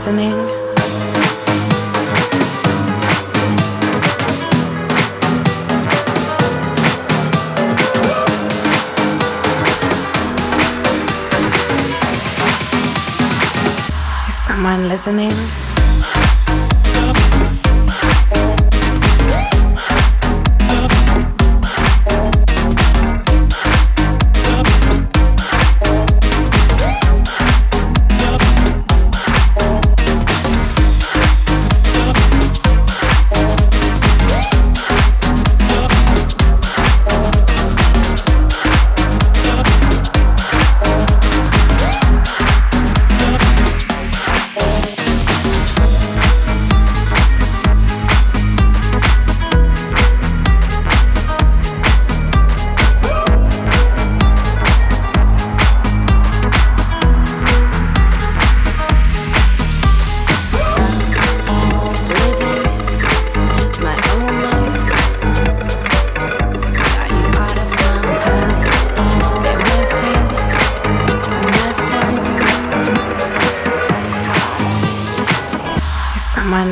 listening? Is someone listening?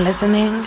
listening.